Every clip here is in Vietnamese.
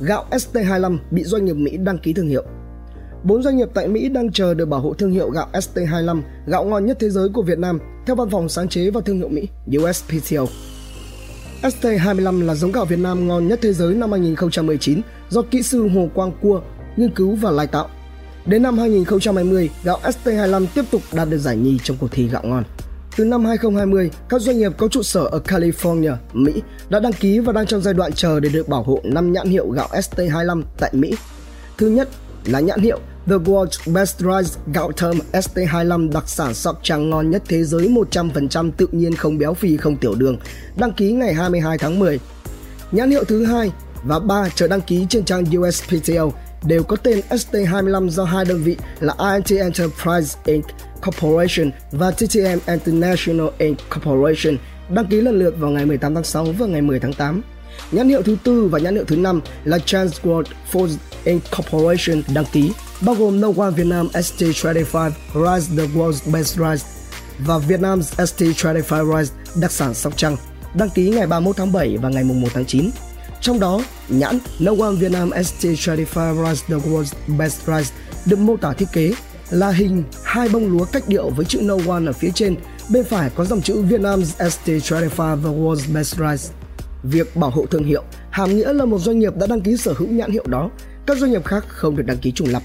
gạo ST25 bị doanh nghiệp Mỹ đăng ký thương hiệu. Bốn doanh nghiệp tại Mỹ đang chờ được bảo hộ thương hiệu gạo ST25, gạo ngon nhất thế giới của Việt Nam, theo Văn phòng Sáng chế và Thương hiệu Mỹ USPTO. ST25 là giống gạo Việt Nam ngon nhất thế giới năm 2019 do kỹ sư Hồ Quang Cua nghiên cứu và lai tạo. Đến năm 2020, gạo ST25 tiếp tục đạt được giải nhì trong cuộc thi gạo ngon. Từ năm 2020, các doanh nghiệp có trụ sở ở California, Mỹ đã đăng ký và đang trong giai đoạn chờ để được bảo hộ 5 nhãn hiệu gạo ST25 tại Mỹ. Thứ nhất là nhãn hiệu The World's Best Rice gạo thơm ST25 đặc sản sọc trắng ngon nhất thế giới 100% tự nhiên không béo phì không tiểu đường, đăng ký ngày 22 tháng 10. Nhãn hiệu thứ hai và 3 chờ đăng ký trên trang USPTO đều có tên ST25 do hai đơn vị là INT Enterprise Inc. Corporation và TTM International Inc. Corporation đăng ký lần lượt vào ngày 18 tháng 6 và ngày 10 tháng 8. Nhãn hiệu thứ tư và nhãn hiệu thứ năm là Transworld Foods Incorporation đăng ký, bao gồm No One Vietnam ST35 Rice the World's Best Rice và Vietnam's ST35 Rice đặc sản Sóc Trăng, đăng ký ngày 31 tháng 7 và ngày 1 tháng 9. Trong đó, nhãn No One Vietnam ST35 Rice the World's Best Rice được mô tả thiết kế là hình hai bông lúa cách điệu với chữ No One ở phía trên, bên phải có dòng chữ Vietnam ST25 the World's Best Rice. Việc bảo hộ thương hiệu hàm nghĩa là một doanh nghiệp đã đăng ký sở hữu nhãn hiệu đó, các doanh nghiệp khác không được đăng ký trùng lập.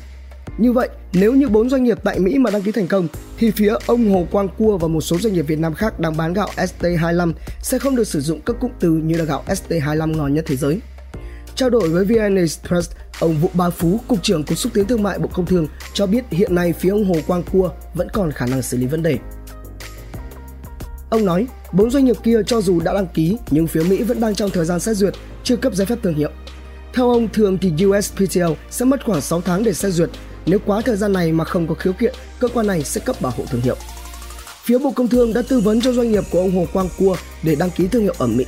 Như vậy, nếu như bốn doanh nghiệp tại Mỹ mà đăng ký thành công, thì phía ông Hồ Quang Cua và một số doanh nghiệp Việt Nam khác đang bán gạo ST25 sẽ không được sử dụng các cụm từ như là gạo ST25 ngon nhất thế giới. Trao đổi với VN Express, ông Vũ Ba Phú, Cục trưởng Cục Xúc tiến Thương mại Bộ Công Thương cho biết hiện nay phía ông Hồ Quang Cua vẫn còn khả năng xử lý vấn đề. Ông nói, bốn doanh nghiệp kia cho dù đã đăng ký nhưng phía Mỹ vẫn đang trong thời gian xét duyệt, chưa cấp giấy phép thương hiệu. Theo ông, thường thì USPTO sẽ mất khoảng 6 tháng để xét duyệt. Nếu quá thời gian này mà không có khiếu kiện, cơ quan này sẽ cấp bảo hộ thương hiệu. Phía Bộ Công Thương đã tư vấn cho doanh nghiệp của ông Hồ Quang Cua để đăng ký thương hiệu ở Mỹ.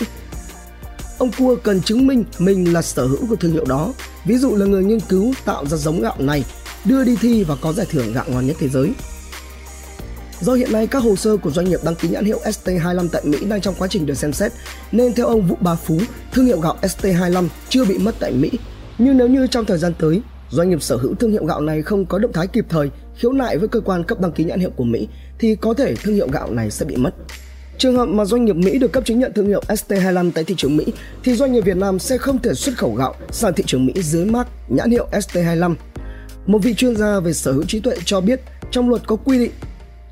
Ông Cua cần chứng minh mình là sở hữu của thương hiệu đó, ví dụ là người nghiên cứu tạo ra giống gạo này, đưa đi thi và có giải thưởng gạo ngon nhất thế giới. Do hiện nay các hồ sơ của doanh nghiệp đăng ký nhãn hiệu ST25 tại Mỹ đang trong quá trình được xem xét, nên theo ông Vũ Bá Phú, thương hiệu gạo ST25 chưa bị mất tại Mỹ. Nhưng nếu như trong thời gian tới, doanh nghiệp sở hữu thương hiệu gạo này không có động thái kịp thời khiếu nại với cơ quan cấp đăng ký nhãn hiệu của Mỹ thì có thể thương hiệu gạo này sẽ bị mất. Trường hợp mà doanh nghiệp Mỹ được cấp chứng nhận thương hiệu ST25 tại thị trường Mỹ thì doanh nghiệp Việt Nam sẽ không thể xuất khẩu gạo sang thị trường Mỹ dưới mác nhãn hiệu ST25. Một vị chuyên gia về sở hữu trí tuệ cho biết trong luật có quy định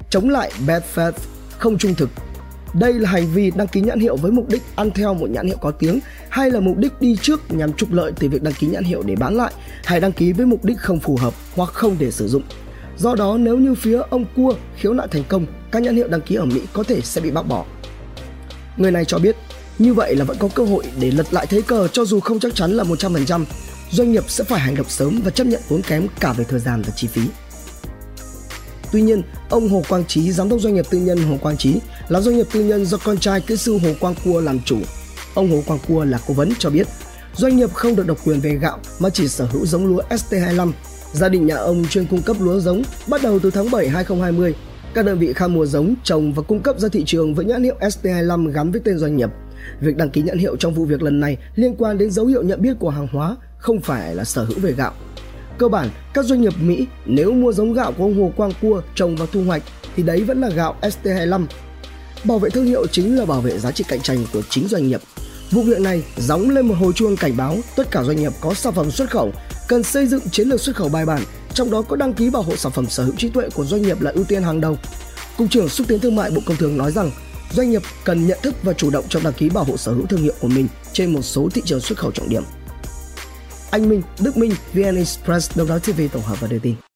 chống lại bad faith, không trung thực. Đây là hành vi đăng ký nhãn hiệu với mục đích ăn theo một nhãn hiệu có tiếng hay là mục đích đi trước nhằm trục lợi từ việc đăng ký nhãn hiệu để bán lại hay đăng ký với mục đích không phù hợp hoặc không để sử dụng. Do đó nếu như phía ông cua khiếu nại thành công, các nhãn hiệu đăng ký ở Mỹ có thể sẽ bị bác bỏ. Người này cho biết, như vậy là vẫn có cơ hội để lật lại thế cờ cho dù không chắc chắn là 100%, doanh nghiệp sẽ phải hành động sớm và chấp nhận vốn kém cả về thời gian và chi phí. Tuy nhiên, ông Hồ Quang Trí, giám đốc doanh nghiệp tư nhân Hồ Quang Trí, là doanh nghiệp tư nhân do con trai kỹ sư Hồ Quang Cua làm chủ. Ông Hồ Quang Cua là cố vấn cho biết, doanh nghiệp không được độc quyền về gạo mà chỉ sở hữu giống lúa ST25. Gia đình nhà ông chuyên cung cấp lúa giống bắt đầu từ tháng 7 2020. Các đơn vị khai mua giống, trồng và cung cấp ra thị trường với nhãn hiệu ST25 gắn với tên doanh nghiệp. Việc đăng ký nhãn hiệu trong vụ việc lần này liên quan đến dấu hiệu nhận biết của hàng hóa, không phải là sở hữu về gạo. Cơ bản, các doanh nghiệp Mỹ nếu mua giống gạo của ông Hồ Quang Cua trồng và thu hoạch thì đấy vẫn là gạo ST25. Bảo vệ thương hiệu chính là bảo vệ giá trị cạnh tranh của chính doanh nghiệp. Vụ việc này gióng lên một hồi chuông cảnh báo tất cả doanh nghiệp có sản phẩm xuất khẩu cần xây dựng chiến lược xuất khẩu bài bản, trong đó có đăng ký bảo hộ sản phẩm sở hữu trí tuệ của doanh nghiệp là ưu tiên hàng đầu. Cục trưởng xúc tiến thương mại Bộ Công Thương nói rằng doanh nghiệp cần nhận thức và chủ động trong đăng ký bảo hộ sở hữu thương hiệu của mình trên một số thị trường xuất khẩu trọng điểm. Anh Minh, Đức Minh, VN Express, Đông đáo TV tổng hợp và đưa tin.